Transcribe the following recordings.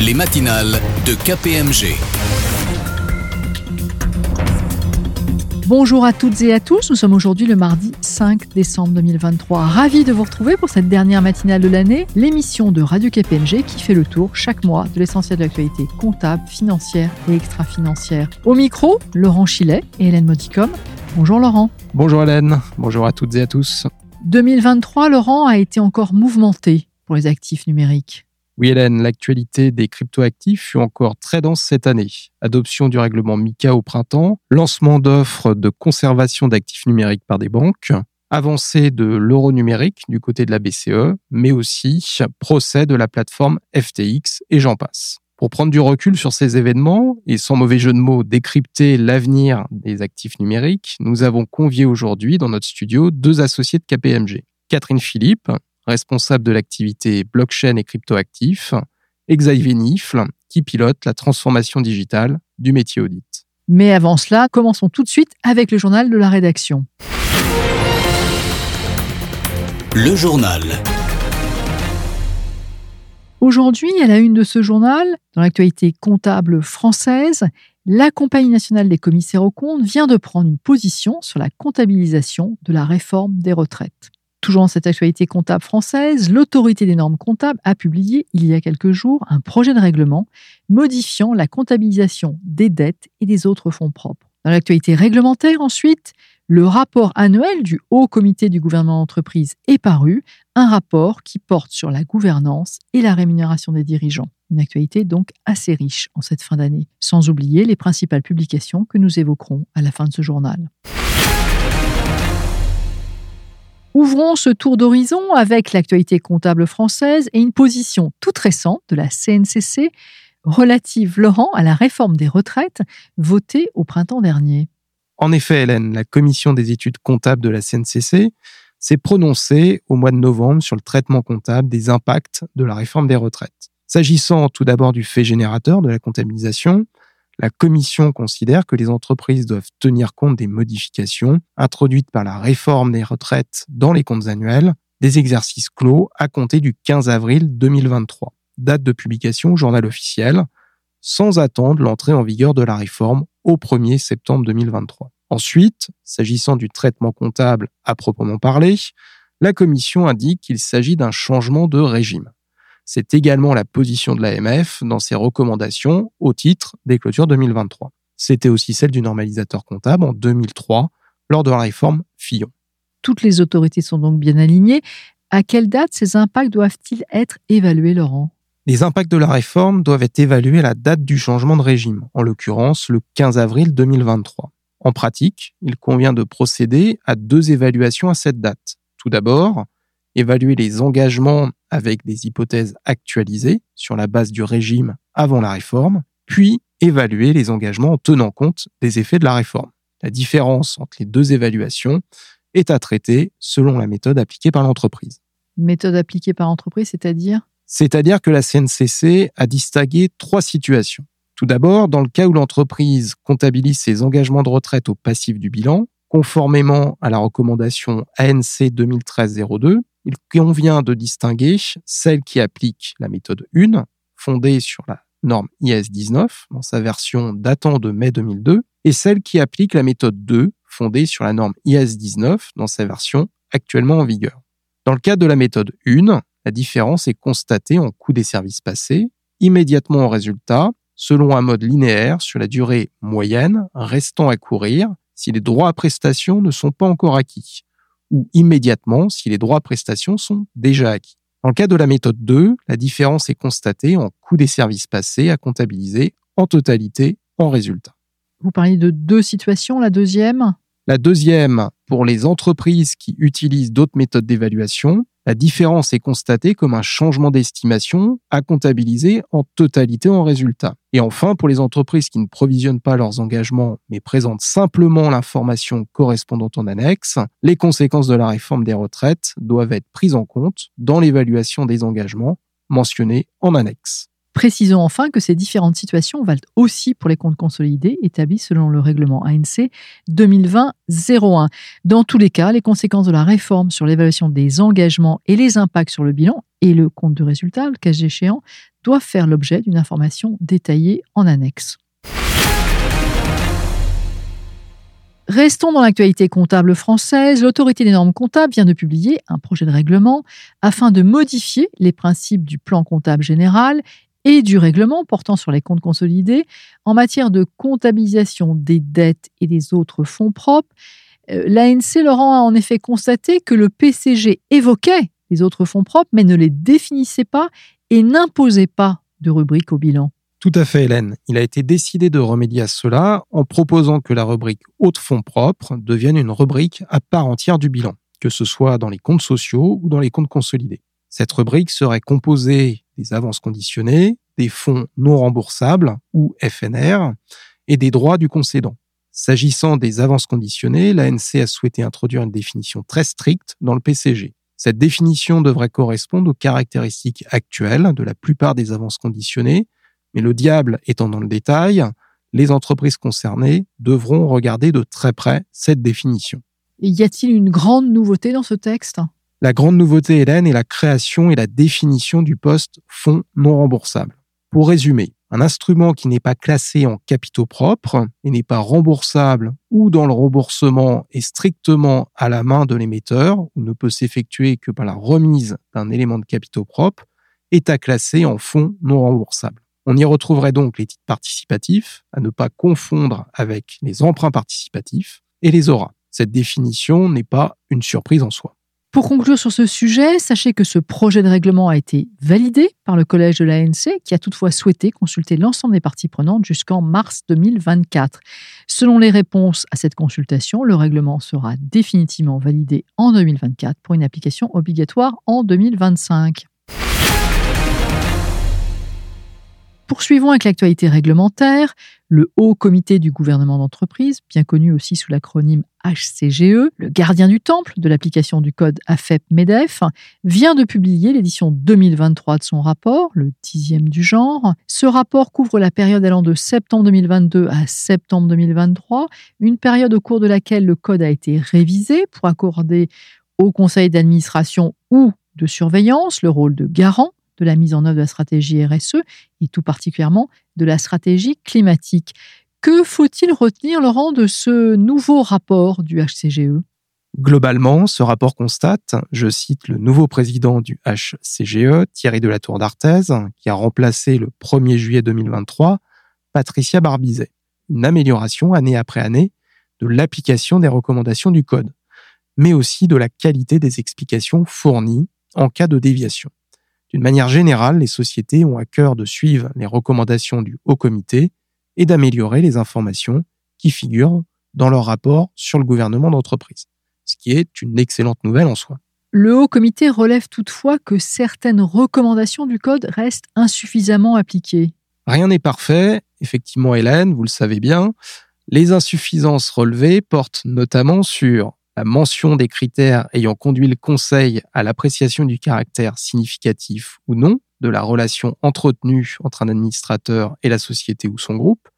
les matinales de KPMG. Bonjour à toutes et à tous, nous sommes aujourd'hui le mardi 5 décembre 2023. Ravi de vous retrouver pour cette dernière matinale de l'année, l'émission de Radio KPMG qui fait le tour chaque mois de l'essentiel de l'actualité comptable, financière et extra-financière. Au micro, Laurent Chilet et Hélène Modicom. Bonjour Laurent. Bonjour Hélène, bonjour à toutes et à tous. 2023, Laurent, a été encore mouvementé pour les actifs numériques. Oui, Hélène, l'actualité des cryptoactifs fut encore très dense cette année. Adoption du règlement MICA au printemps, lancement d'offres de conservation d'actifs numériques par des banques, avancée de l'euro numérique du côté de la BCE, mais aussi procès de la plateforme FTX et j'en passe. Pour prendre du recul sur ces événements et sans mauvais jeu de mots décrypter l'avenir des actifs numériques, nous avons convié aujourd'hui dans notre studio deux associés de KPMG. Catherine Philippe, responsable de l'activité blockchain et cryptoactifs, et Xavier Nifle, qui pilote la transformation digitale du métier audit. Mais avant cela, commençons tout de suite avec le journal de la rédaction. Le journal. Aujourd'hui, à la une de ce journal, dans l'actualité comptable française, la Compagnie nationale des commissaires aux comptes vient de prendre une position sur la comptabilisation de la réforme des retraites. Toujours dans cette actualité comptable française, l'autorité des normes comptables a publié il y a quelques jours un projet de règlement modifiant la comptabilisation des dettes et des autres fonds propres. Dans l'actualité réglementaire ensuite, le rapport annuel du Haut Comité du gouvernement d'entreprise est paru, un rapport qui porte sur la gouvernance et la rémunération des dirigeants. Une actualité donc assez riche en cette fin d'année, sans oublier les principales publications que nous évoquerons à la fin de ce journal. Ouvrons ce tour d'horizon avec l'actualité comptable française et une position toute récente de la CNCC relative, Laurent, à la réforme des retraites votée au printemps dernier. En effet, Hélène, la commission des études comptables de la CNCC s'est prononcée au mois de novembre sur le traitement comptable des impacts de la réforme des retraites. S'agissant tout d'abord du fait générateur de la comptabilisation, la Commission considère que les entreprises doivent tenir compte des modifications introduites par la réforme des retraites dans les comptes annuels des exercices clos à compter du 15 avril 2023, date de publication au journal officiel, sans attendre l'entrée en vigueur de la réforme au 1er septembre 2023. Ensuite, s'agissant du traitement comptable à proprement parler, la Commission indique qu'il s'agit d'un changement de régime. C'est également la position de l'AMF dans ses recommandations au titre des clôtures 2023. C'était aussi celle du normalisateur comptable en 2003 lors de la réforme Fillon. Toutes les autorités sont donc bien alignées. À quelle date ces impacts doivent-ils être évalués, Laurent? Les impacts de la réforme doivent être évalués à la date du changement de régime, en l'occurrence le 15 avril 2023. En pratique, il convient de procéder à deux évaluations à cette date. Tout d'abord, évaluer les engagements avec des hypothèses actualisées sur la base du régime avant la réforme, puis évaluer les engagements en tenant compte des effets de la réforme. La différence entre les deux évaluations est à traiter selon la méthode appliquée par l'entreprise. Méthode appliquée par l'entreprise, c'est-à-dire? C'est-à-dire que la CNCC a distingué trois situations. Tout d'abord, dans le cas où l'entreprise comptabilise ses engagements de retraite au passif du bilan, conformément à la recommandation ANC 2013-02, il convient de distinguer celle qui applique la méthode 1, fondée sur la norme IS 19, dans sa version datant de mai 2002, et celle qui applique la méthode 2, fondée sur la norme IS 19, dans sa version actuellement en vigueur. Dans le cadre de la méthode 1, la différence est constatée en coût des services passés, immédiatement au résultat, selon un mode linéaire sur la durée moyenne restant à courir si les droits à prestation ne sont pas encore acquis, ou immédiatement si les droits à prestation sont déjà acquis. Dans le cas de la méthode 2, la différence est constatée en coût des services passés à comptabiliser en totalité en résultat. Vous parlez de deux situations, la deuxième? La deuxième, pour les entreprises qui utilisent d'autres méthodes d'évaluation, la différence est constatée comme un changement d'estimation à comptabiliser en totalité en résultat. Et enfin, pour les entreprises qui ne provisionnent pas leurs engagements mais présentent simplement l'information correspondante en annexe, les conséquences de la réforme des retraites doivent être prises en compte dans l'évaluation des engagements mentionnés en annexe. Précisons enfin que ces différentes situations valent aussi pour les comptes consolidés établis selon le règlement ANC 2020-01. Dans tous les cas, les conséquences de la réforme sur l'évaluation des engagements et les impacts sur le bilan et le compte de résultat, le cas échéant, doivent faire l'objet d'une information détaillée en annexe. Restons dans l'actualité comptable française. L'autorité des normes comptables vient de publier un projet de règlement afin de modifier les principes du plan comptable général et du règlement portant sur les comptes consolidés en matière de comptabilisation des dettes et des autres fonds propres. Euh, L'ANC Laurent a en effet constaté que le PCG évoquait les autres fonds propres mais ne les définissait pas et n'imposait pas de rubrique au bilan. Tout à fait, Hélène. Il a été décidé de remédier à cela en proposant que la rubrique haute fonds propres devienne une rubrique à part entière du bilan, que ce soit dans les comptes sociaux ou dans les comptes consolidés. Cette rubrique serait composée des avances conditionnées, des fonds non remboursables ou FNR et des droits du concédant. S'agissant des avances conditionnées, l'ANC a souhaité introduire une définition très stricte dans le PCG. Cette définition devrait correspondre aux caractéristiques actuelles de la plupart des avances conditionnées mais le diable étant dans le détail, les entreprises concernées devront regarder de très près cette définition. y a-t-il une grande nouveauté dans ce texte? La grande nouveauté, Hélène, est la création et la définition du poste fonds non remboursable. Pour résumer, un instrument qui n'est pas classé en capitaux propres et n'est pas remboursable ou dans le remboursement est strictement à la main de l'émetteur ou ne peut s'effectuer que par la remise d'un élément de capitaux propres est à classer en fonds non remboursables. On y retrouverait donc les titres participatifs, à ne pas confondre avec les emprunts participatifs, et les auras. Cette définition n'est pas une surprise en soi. Pour conclure sur ce sujet, sachez que ce projet de règlement a été validé par le collège de l'ANC, qui a toutefois souhaité consulter l'ensemble des parties prenantes jusqu'en mars 2024. Selon les réponses à cette consultation, le règlement sera définitivement validé en 2024 pour une application obligatoire en 2025. Poursuivons avec l'actualité réglementaire. Le Haut Comité du gouvernement d'entreprise, bien connu aussi sous l'acronyme HCGE, le gardien du temple de l'application du code AFEP-MEDEF, vient de publier l'édition 2023 de son rapport, le dixième du genre. Ce rapport couvre la période allant de septembre 2022 à septembre 2023, une période au cours de laquelle le code a été révisé pour accorder au conseil d'administration ou de surveillance le rôle de garant de la mise en œuvre de la stratégie RSE et tout particulièrement de la stratégie climatique. Que faut-il retenir, Laurent, de ce nouveau rapport du HCGE Globalement, ce rapport constate, je cite le nouveau président du HCGE, Thierry de la Tour d'Arthez, qui a remplacé le 1er juillet 2023 Patricia Barbizet, une amélioration année après année de l'application des recommandations du code, mais aussi de la qualité des explications fournies en cas de déviation. D'une manière générale, les sociétés ont à cœur de suivre les recommandations du Haut Comité et d'améliorer les informations qui figurent dans leur rapport sur le gouvernement d'entreprise, ce qui est une excellente nouvelle en soi. Le Haut Comité relève toutefois que certaines recommandations du Code restent insuffisamment appliquées. Rien n'est parfait, effectivement Hélène, vous le savez bien. Les insuffisances relevées portent notamment sur la mention des critères ayant conduit le Conseil à l'appréciation du caractère significatif ou non de la relation entretenue entre un administrateur et la société ou son groupe,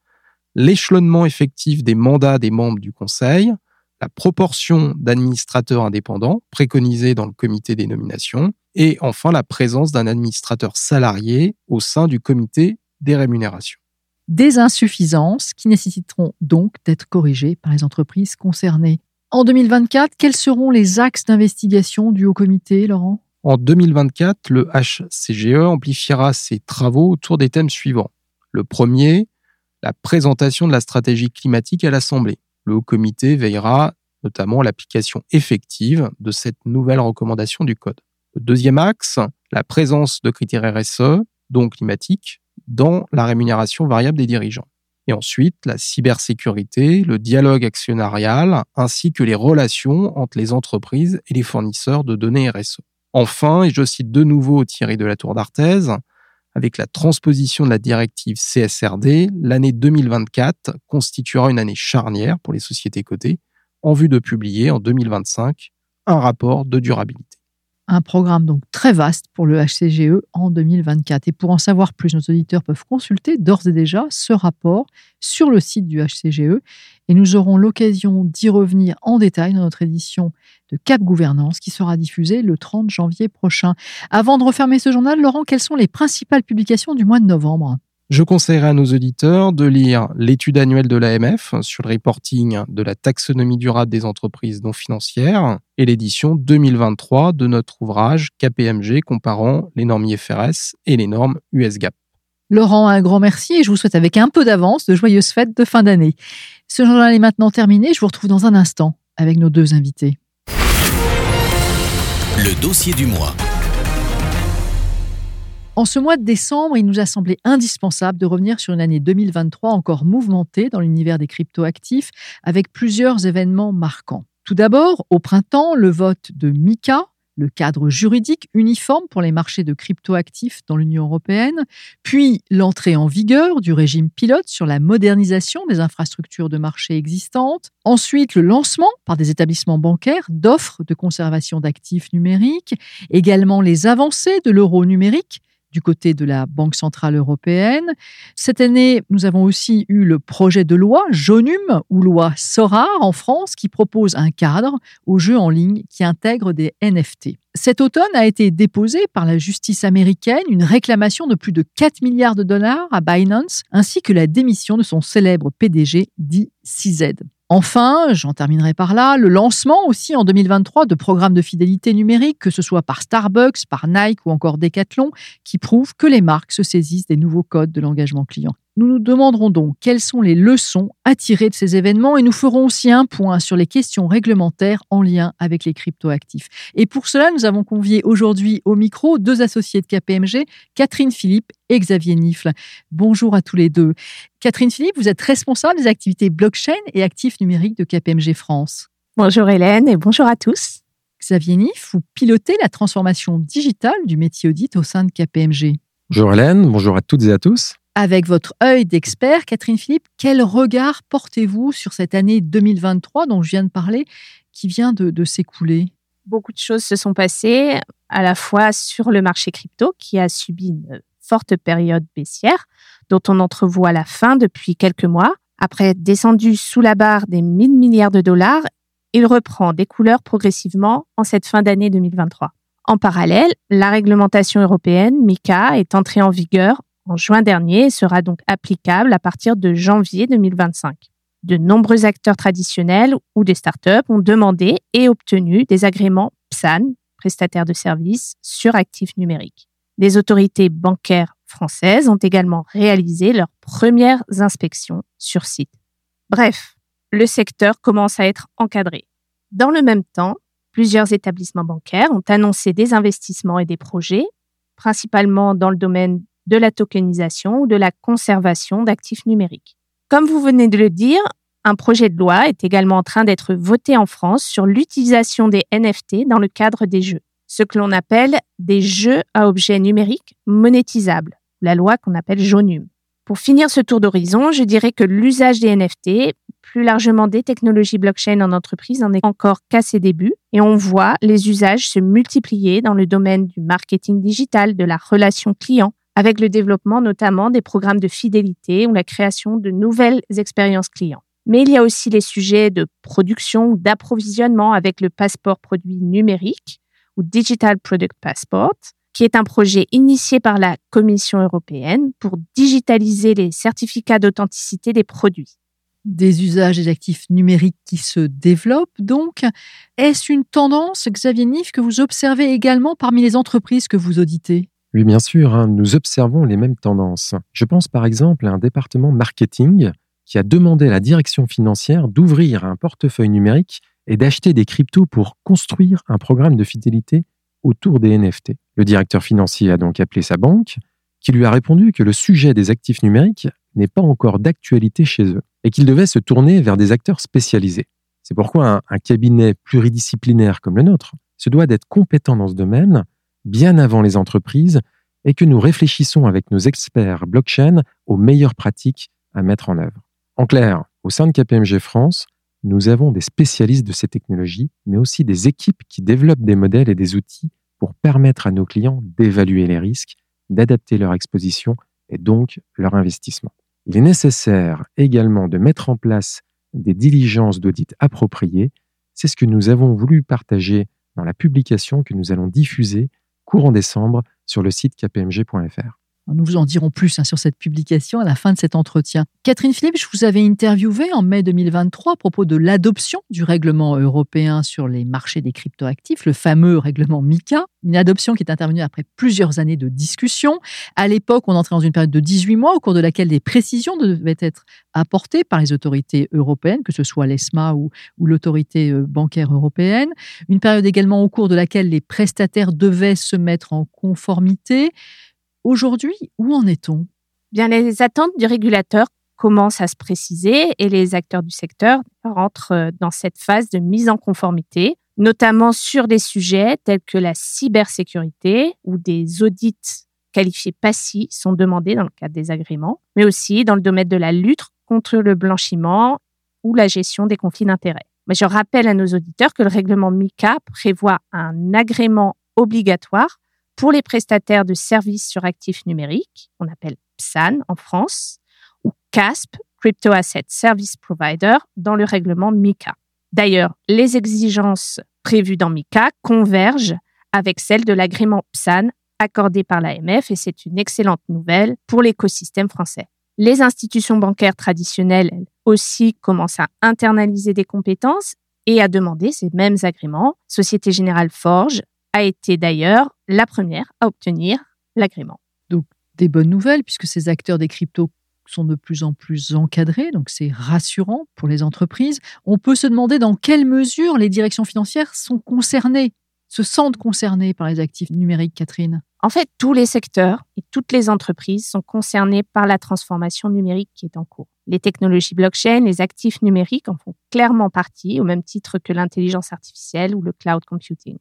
l'échelonnement effectif des mandats des membres du Conseil, la proportion d'administrateurs indépendants préconisée dans le comité des nominations, et enfin la présence d'un administrateur salarié au sein du comité des rémunérations. Des insuffisances qui nécessiteront donc d'être corrigées par les entreprises concernées. En 2024, quels seront les axes d'investigation du Haut Comité, Laurent? En 2024, le HCGE amplifiera ses travaux autour des thèmes suivants. Le premier, la présentation de la stratégie climatique à l'Assemblée. Le Haut Comité veillera notamment à l'application effective de cette nouvelle recommandation du Code. Le deuxième axe, la présence de critères RSE, donc climatiques, dans la rémunération variable des dirigeants et ensuite la cybersécurité, le dialogue actionnarial, ainsi que les relations entre les entreprises et les fournisseurs de données RSE. Enfin, et je cite de nouveau Thierry de la Tour d'Arthez, avec la transposition de la directive CSRD, l'année 2024 constituera une année charnière pour les sociétés cotées en vue de publier en 2025 un rapport de durabilité. Un programme donc très vaste pour le HCGE en 2024. Et pour en savoir plus, nos auditeurs peuvent consulter d'ores et déjà ce rapport sur le site du HCGE. Et nous aurons l'occasion d'y revenir en détail dans notre édition de Cap Gouvernance qui sera diffusée le 30 janvier prochain. Avant de refermer ce journal, Laurent, quelles sont les principales publications du mois de novembre? Je conseillerais à nos auditeurs de lire l'étude annuelle de l'AMF sur le reporting de la taxonomie durable des entreprises non financières et l'édition 2023 de notre ouvrage KPMG comparant les normes IFRS et les normes USGAP. Laurent, un grand merci et je vous souhaite avec un peu d'avance de joyeuses fêtes de fin d'année. Ce journal est maintenant terminé, je vous retrouve dans un instant avec nos deux invités. Le dossier du mois. En ce mois de décembre, il nous a semblé indispensable de revenir sur une année 2023 encore mouvementée dans l'univers des cryptoactifs, avec plusieurs événements marquants. Tout d'abord, au printemps, le vote de MICA, le cadre juridique uniforme pour les marchés de cryptoactifs dans l'Union européenne, puis l'entrée en vigueur du régime pilote sur la modernisation des infrastructures de marché existantes, ensuite le lancement par des établissements bancaires d'offres de conservation d'actifs numériques, également les avancées de l'euro numérique du côté de la Banque centrale européenne. Cette année, nous avons aussi eu le projet de loi JONUM ou loi SORAR en France qui propose un cadre aux jeux en ligne qui intègre des NFT. Cet automne a été déposée par la justice américaine une réclamation de plus de 4 milliards de dollars à Binance ainsi que la démission de son célèbre PDG dit CZ. Enfin, j'en terminerai par là, le lancement aussi en 2023 de programmes de fidélité numérique, que ce soit par Starbucks, par Nike ou encore Decathlon, qui prouvent que les marques se saisissent des nouveaux codes de l'engagement client. Nous nous demanderons donc quelles sont les leçons à tirer de ces événements et nous ferons aussi un point sur les questions réglementaires en lien avec les cryptoactifs. Et pour cela, nous avons convié aujourd'hui au micro deux associés de KPMG, Catherine Philippe et Xavier Nifle. Bonjour à tous les deux. Catherine Philippe, vous êtes responsable des activités blockchain et actifs numériques de KPMG France. Bonjour Hélène et bonjour à tous. Xavier Nif, vous pilotez la transformation digitale du métier audit au sein de KPMG. Bonjour Hélène, bonjour à toutes et à tous. Avec votre œil d'expert, Catherine Philippe, quel regard portez-vous sur cette année 2023 dont je viens de parler, qui vient de, s'écouler? Beaucoup de choses se sont passées, à la fois sur le marché crypto, qui a subi une forte période baissière, dont on entrevoit la fin depuis quelques mois. Après être descendu sous la barre des 1000 milliards de dollars, il reprend des couleurs progressivement en cette fin d'année 2023. En parallèle, la réglementation européenne, MICA, est entrée en vigueur en juin dernier sera donc applicable à partir de janvier 2025. De nombreux acteurs traditionnels ou des startups ont demandé et obtenu des agréments PSAN, prestataires de services, sur actifs numériques. Des autorités bancaires françaises ont également réalisé leurs premières inspections sur site. Bref, le secteur commence à être encadré. Dans le même temps, plusieurs établissements bancaires ont annoncé des investissements et des projets, principalement dans le domaine de la tokenisation ou de la conservation d'actifs numériques. Comme vous venez de le dire, un projet de loi est également en train d'être voté en France sur l'utilisation des NFT dans le cadre des jeux, ce que l'on appelle des jeux à objets numériques monétisables, la loi qu'on appelle JONUM. Pour finir ce tour d'horizon, je dirais que l'usage des NFT, plus largement des technologies blockchain en entreprise, en est encore qu'à ses débuts et on voit les usages se multiplier dans le domaine du marketing digital, de la relation client, avec le développement notamment des programmes de fidélité ou la création de nouvelles expériences clients. Mais il y a aussi les sujets de production ou d'approvisionnement avec le passeport produit numérique ou Digital Product Passport, qui est un projet initié par la Commission européenne pour digitaliser les certificats d'authenticité des produits. Des usages des actifs numériques qui se développent donc. Est-ce une tendance, Xavier Nif, que vous observez également parmi les entreprises que vous auditez? Oui, bien sûr, hein, nous observons les mêmes tendances. Je pense par exemple à un département marketing qui a demandé à la direction financière d'ouvrir un portefeuille numérique et d'acheter des cryptos pour construire un programme de fidélité autour des NFT. Le directeur financier a donc appelé sa banque, qui lui a répondu que le sujet des actifs numériques n'est pas encore d'actualité chez eux et qu'il devait se tourner vers des acteurs spécialisés. C'est pourquoi un cabinet pluridisciplinaire comme le nôtre se doit d'être compétent dans ce domaine bien avant les entreprises et que nous réfléchissons avec nos experts blockchain aux meilleures pratiques à mettre en œuvre. En clair, au sein de KPMG France, nous avons des spécialistes de ces technologies, mais aussi des équipes qui développent des modèles et des outils pour permettre à nos clients d'évaluer les risques, d'adapter leur exposition et donc leur investissement. Il est nécessaire également de mettre en place des diligences d'audit appropriées. C'est ce que nous avons voulu partager dans la publication que nous allons diffuser courant décembre sur le site kpmg.fr. Nous vous en dirons plus hein, sur cette publication à la fin de cet entretien. Catherine Philippe, je vous avais interviewé en mai 2023 à propos de l'adoption du règlement européen sur les marchés des cryptoactifs, le fameux règlement MICA, une adoption qui est intervenue après plusieurs années de discussions. À l'époque, on entrait dans une période de 18 mois au cours de laquelle des précisions devaient être apportées par les autorités européennes, que ce soit l'ESMA ou, l'autorité euh, bancaire européenne. Une période également au cours de laquelle les prestataires devaient se mettre en conformité. Aujourd'hui, où en est-on? Bien, les attentes du régulateur commencent à se préciser et les acteurs du secteur rentrent euh, dans cette phase de mise en conformité, notamment sur des sujets tels que la cybersécurité où des audits qualifiés passifs sont demandés dans le cadre des agréments, mais aussi dans le domaine de la lutte contre le blanchiment ou la gestion des conflits d'intérêts. Mais je rappelle à nos auditeurs que le règlement MICA prévoit un agrément obligatoire pour les prestataires de services sur actifs numériques, on appelle PSAN en France, ou CASP, Crypto Asset Service Provider, dans le règlement MICA. D'ailleurs, les exigences prévues dans MICA convergent avec celles de l'agrément PSAN accordé par l'AMF et c'est une excellente nouvelle pour l'écosystème français. Les institutions bancaires traditionnelles aussi commencent à internaliser des compétences et à demander ces mêmes agréments. Société Générale Forge a été d'ailleurs la première à obtenir l'agrément. Donc, des bonnes nouvelles, puisque ces acteurs des cryptos sont de plus en plus encadrés, donc c'est rassurant pour les entreprises. On peut se demander dans quelle mesure les directions financières sont concernées, se sentent concernées par les actifs numériques, Catherine. En fait, tous les secteurs et toutes les entreprises sont concernés par la transformation numérique qui est en cours. Les technologies blockchain, les actifs numériques en font clairement partie, au même titre que l'intelligence artificielle ou le cloud computing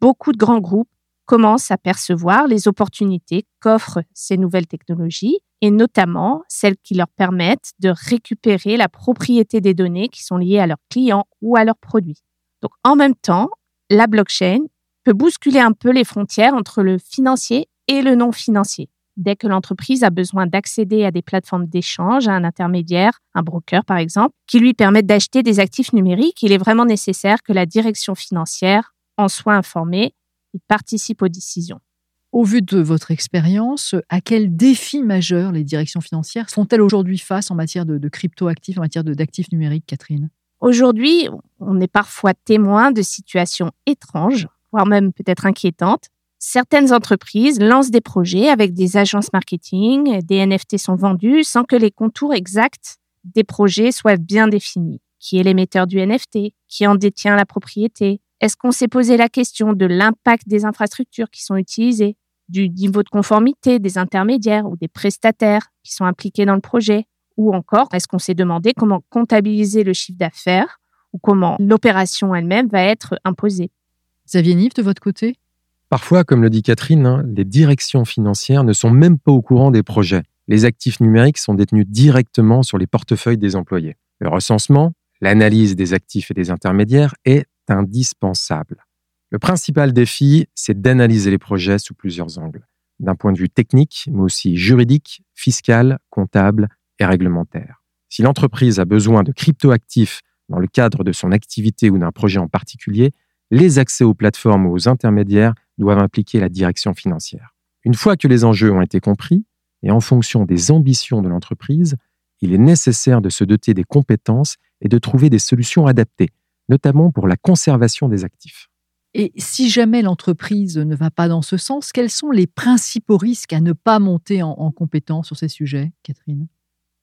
beaucoup de grands groupes commencent à percevoir les opportunités qu'offrent ces nouvelles technologies et notamment celles qui leur permettent de récupérer la propriété des données qui sont liées à leurs clients ou à leurs produits. Donc en même temps, la blockchain peut bousculer un peu les frontières entre le financier et le non financier. Dès que l'entreprise a besoin d'accéder à des plateformes d'échange, à un intermédiaire, un broker par exemple, qui lui permettent d'acheter des actifs numériques, il est vraiment nécessaire que la direction financière en soit informés et participent aux décisions. Au vu de votre expérience, à quels défis majeurs les directions financières font-elles aujourd'hui face en matière de, crypto-actifs, en matière d'actifs numériques, Catherine? Aujourd'hui, on est parfois témoin de situations étranges, voire même peut-être inquiétantes. Certaines entreprises lancent des projets avec des agences marketing, des NFT sont vendus sans que les contours exacts des projets soient bien définis. Qui est l'émetteur du NFT Qui en détient la propriété? Est-ce qu'on s'est posé la question de l'impact des infrastructures qui sont utilisées, du niveau de conformité des intermédiaires ou des prestataires qui sont impliqués dans le projet? Ou encore, est-ce qu'on s'est demandé comment comptabiliser le chiffre d'affaires ou comment l'opération elle-même va être imposée? Xavier Nive, de votre côté? Parfois, comme le dit Catherine, hein, les directions financières ne sont même pas au courant des projets. Les actifs numériques sont détenus directement sur les portefeuilles des employés. Le recensement, l'analyse des actifs et des intermédiaires est indispensable. Le principal défi, c'est d'analyser les projets sous plusieurs angles, d'un point de vue technique, mais aussi juridique, fiscal, comptable et réglementaire. Si l'entreprise a besoin de cryptoactifs dans le cadre de son activité ou d'un projet en particulier, les accès aux plateformes ou aux intermédiaires doivent impliquer la direction financière. Une fois que les enjeux ont été compris, et en fonction des ambitions de l'entreprise, il est nécessaire de se doter des compétences et de trouver des solutions adaptées notamment pour la conservation des actifs. Et si jamais l'entreprise ne va pas dans ce sens, quels sont les principaux risques à ne pas monter en, compétence sur ces sujets, Catherine?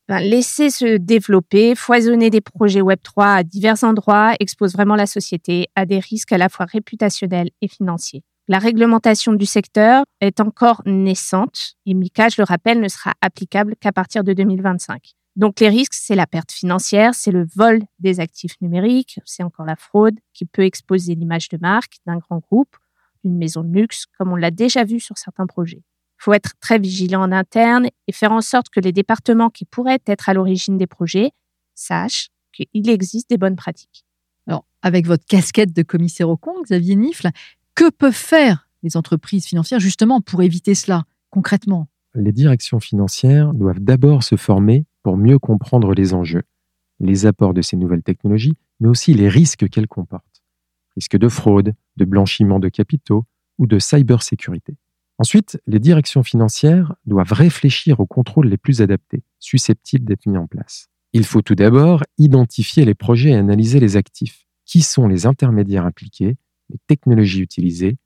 Ben, Laisser se développer, foisonner des projets Web3 à divers endroits expose vraiment la société à des risques à la fois réputationnels et financiers. La réglementation du secteur est encore naissante et MICA, je le rappelle, ne sera applicable qu'à partir de 2025. Donc les risques, c'est la perte financière, c'est le vol des actifs numériques, c'est encore la fraude qui peut exposer l'image de marque d'un grand groupe, d'une maison de luxe, comme on l'a déjà vu sur certains projets. Il faut être très vigilant en interne et faire en sorte que les départements qui pourraient être à l'origine des projets sachent qu'il existe des bonnes pratiques. Alors, avec votre casquette de commissaire au compte, Xavier Nifle, que peuvent faire les entreprises financières justement pour éviter cela concrètement? Les directions financières doivent d'abord se former pour mieux comprendre les enjeux, les apports de ces nouvelles technologies, mais aussi les risques qu'elles comportent. Risques de fraude, de blanchiment de capitaux ou de cybersécurité. Ensuite, les directions financières doivent réfléchir aux contrôles les plus adaptés, susceptibles d'être mis en place. Il faut tout d'abord identifier les projets et analyser les actifs. Qui sont les intermédiaires impliqués, les technologies utilisées,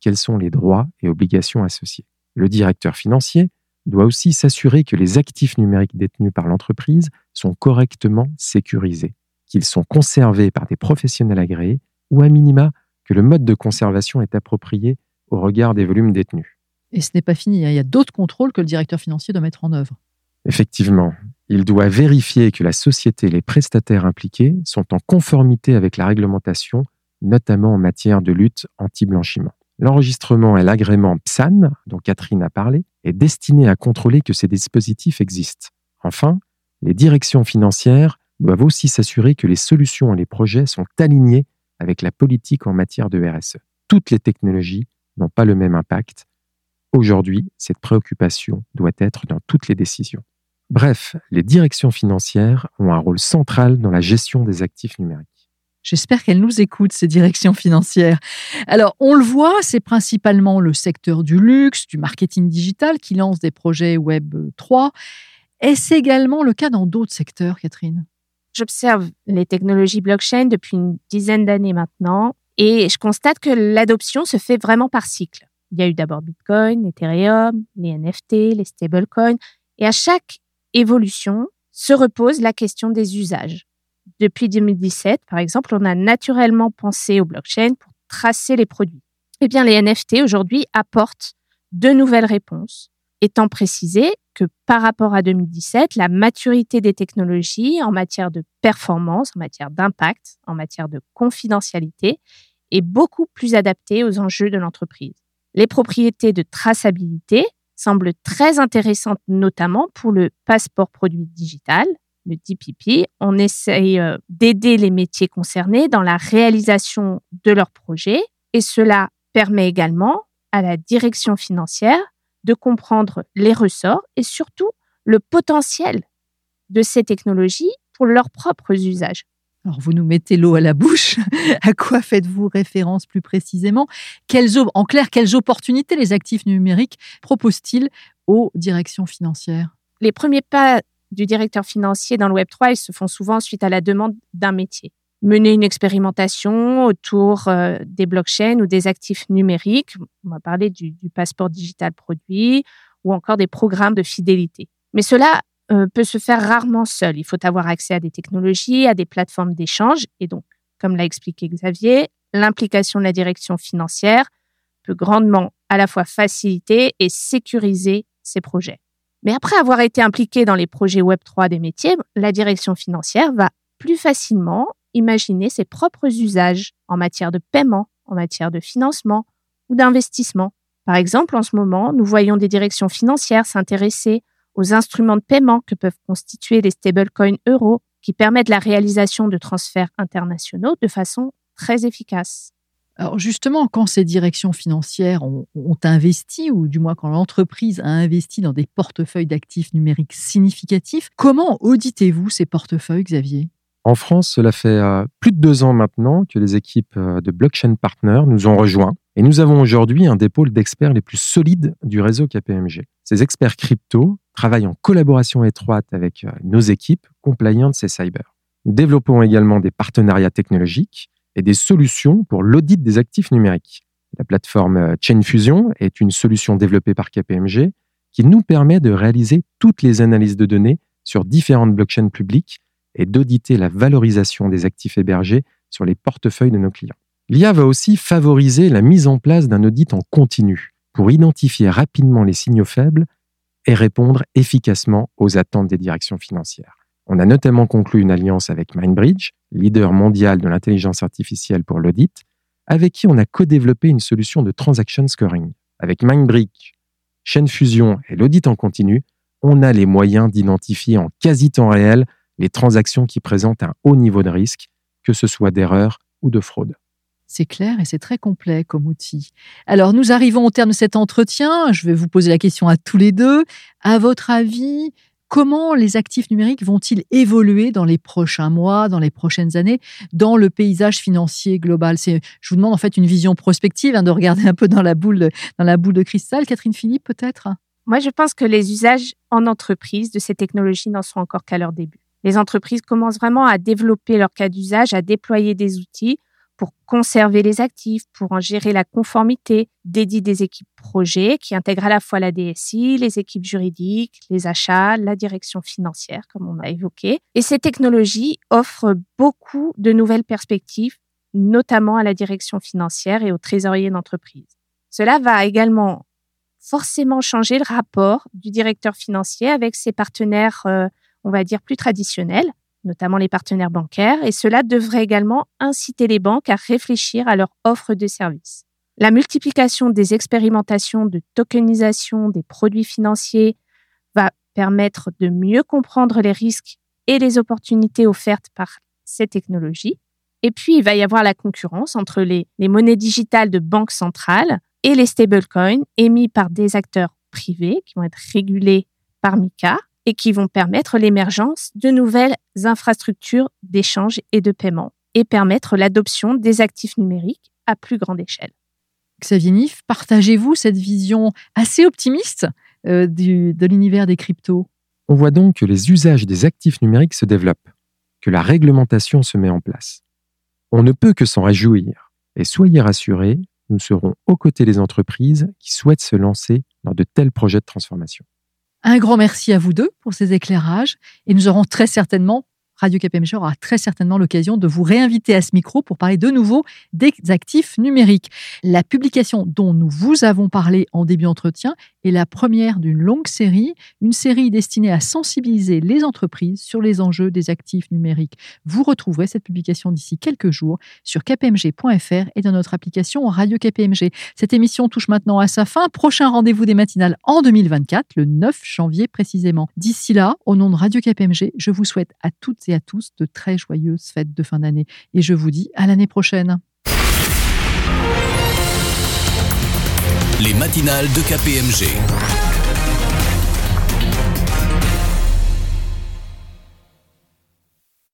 quels sont les droits et obligations associés. Le directeur financier doit aussi s'assurer que les actifs numériques détenus par l'entreprise sont correctement sécurisés, qu'ils sont conservés par des professionnels agréés ou à minima que le mode de conservation est approprié au regard des volumes détenus. Et ce n'est pas fini, hein. il y a d'autres contrôles que le directeur financier doit mettre en œuvre. Effectivement, il doit vérifier que la société et les prestataires impliqués sont en conformité avec la réglementation, notamment en matière de lutte anti-blanchiment. L'enregistrement et l'agrément PSAN, dont Catherine a parlé, est destiné à contrôler que ces dispositifs existent. Enfin, les directions financières doivent aussi s'assurer que les solutions et les projets sont alignés avec la politique en matière de RSE. Toutes les technologies n'ont pas le même impact. Aujourd'hui, cette préoccupation doit être dans toutes les décisions. Bref, les directions financières ont un rôle central dans la gestion des actifs numériques. J'espère qu'elles nous écoutent, ces directions financières. Alors, on le voit, c'est principalement le secteur du luxe, du marketing digital qui lance des projets Web 3. Est-ce également le cas dans d'autres secteurs, Catherine? J'observe les technologies blockchain depuis une dizaine d'années maintenant et je constate que l'adoption se fait vraiment par cycle. Il y a eu d'abord Bitcoin, Ethereum, les NFT, les stablecoins et à chaque évolution se repose la question des usages. Depuis 2017, par exemple, on a naturellement pensé au blockchain pour tracer les produits. Eh bien, les NFT aujourd'hui apportent de nouvelles réponses, étant précisé que par rapport à 2017, la maturité des technologies en matière de performance, en matière d'impact, en matière de confidentialité est beaucoup plus adaptée aux enjeux de l'entreprise. Les propriétés de traçabilité semblent très intéressantes, notamment pour le passeport produit digital, le DPP. On essaye euh, d'aider les métiers concernés dans la réalisation de leurs projets et cela permet également à la direction financière de comprendre les ressorts et surtout le potentiel de ces technologies pour leurs propres usages. Alors, vous nous mettez l'eau à la bouche. à quoi faites-vous référence plus précisément? Quelles, En clair, quelles opportunités les actifs numériques proposent-ils aux directions financières? Les premiers pas du directeur financier dans le Web3, ils se font souvent suite à la demande d'un métier. Mener une expérimentation autour euh, des blockchains ou des actifs numériques. On va parler du, passeport digital produit ou encore des programmes de fidélité. Mais cela euh, peut se faire rarement seul. Il faut avoir accès à des technologies, à des plateformes d'échange. Et donc, comme l'a expliqué Xavier, l'implication de la direction financière peut grandement à la fois faciliter et sécuriser ces projets. Mais après avoir été impliqué dans les projets Web3 des métiers, la direction financière va plus facilement imaginer ses propres usages en matière de paiement, en matière de financement ou d'investissement. Par exemple, en ce moment, nous voyons des directions financières s'intéresser aux instruments de paiement que peuvent constituer les stablecoins euros qui permettent la réalisation de transferts internationaux de façon très efficace. Alors justement, quand ces directions financières ont, investi, ou du moins quand l'entreprise a investi dans des portefeuilles d'actifs numériques significatifs, comment auditez-vous ces portefeuilles, Xavier? En France, cela fait euh, plus de deux ans maintenant que les équipes euh, de Blockchain Partners nous ont rejoints et nous avons aujourd'hui un des d'experts les plus solides du réseau KPMG. Ces experts crypto travaillent en collaboration étroite avec euh, nos équipes compliance et cyber. Nous développons également des partenariats technologiques et des solutions pour l'audit des actifs numériques. La plateforme euh, ChainFusion est une solution développée par KPMG qui nous permet de réaliser toutes les analyses de données sur différentes blockchains publiques et d'auditer la valorisation des actifs hébergés sur les portefeuilles de nos clients. L'IA va aussi favoriser la mise en place d'un audit en continu pour identifier rapidement les signaux faibles et répondre efficacement aux attentes des directions financières. On a notamment conclu une alliance avec Mindbridge, leader mondial de l'intelligence artificielle pour l'audit, avec qui on a co-développé une solution de transaction scoring. Avec Mindbridge, chaîne fusion et l'audit en continu, on a les moyens d'identifier en quasi temps réel les transactions qui présentent un haut niveau de risque, que ce soit d'erreur ou de fraude. C'est clair et c'est très complet comme outil. Alors, nous arrivons au terme de cet entretien. Je vais vous poser la question à tous les deux. À votre avis, comment les actifs numériques vont-ils évoluer dans les prochains mois, dans les prochaines années, dans le paysage financier global? Je vous demande en fait une vision prospective, hein, de regarder un peu dans la boule, dans la boule de cristal. Catherine Philippe, peut-être? Moi, je pense que les usages en entreprise de ces technologies n'en sont encore qu'à leur début. Les entreprises commencent vraiment à développer leur cas d'usage, à déployer des outils pour conserver les actifs, pour en gérer la conformité, dédier des équipes projets qui intègrent à la fois la DSI, les équipes juridiques, les achats, la direction financière, comme on a évoqué. Et ces technologies offrent beaucoup de nouvelles perspectives, notamment à la direction financière et aux trésoriers d'entreprise. Cela va également forcément changer le rapport du directeur financier avec ses partenaires, euh, on va dire, plus traditionnels notamment les partenaires bancaires, et cela devrait également inciter les banques à réfléchir à leur offre de services. La multiplication des expérimentations de tokenisation des produits financiers va permettre de mieux comprendre les risques et les opportunités offertes par ces technologies. Et puis, il va y avoir la concurrence entre les, monnaies digitales de banque centrale et les stablecoins émis par des acteurs privés qui vont être régulés par MICA et qui vont permettre l'émergence de nouvelles infrastructures d'échange et de paiement et permettre l'adoption des actifs numériques à plus grande échelle. Xavier Nif, partagez-vous cette vision assez optimiste euh, de l'univers des cryptos? On voit donc que les usages des actifs numériques se développent, que la réglementation se met en place. On ne peut que s'en réjouir, et soyez rassurés, nous serons aux côtés des entreprises qui souhaitent se lancer dans de tels projets de transformation. Un grand merci à vous deux pour ces éclairages et nous aurons très certainement Radio KPMG aura très certainement l'occasion de vous réinviter à ce micro pour parler de nouveau des actifs numériques. La publication dont nous vous avons parlé en début d'entretien est la première d'une longue série, une série destinée à sensibiliser les entreprises sur les enjeux des actifs numériques. Vous retrouverez cette publication d'ici quelques jours sur kpmg.fr et dans notre application Radio KPMG. Cette émission touche maintenant à sa fin. Prochain rendez-vous des matinales en 2024, le 9 janvier précisément. D'ici là, au nom de Radio KPMG, je vous souhaite à toutes et à tous de très joyeuses fêtes de fin d'année. Et je vous dis à l'année prochaine. Les matinales de KPMG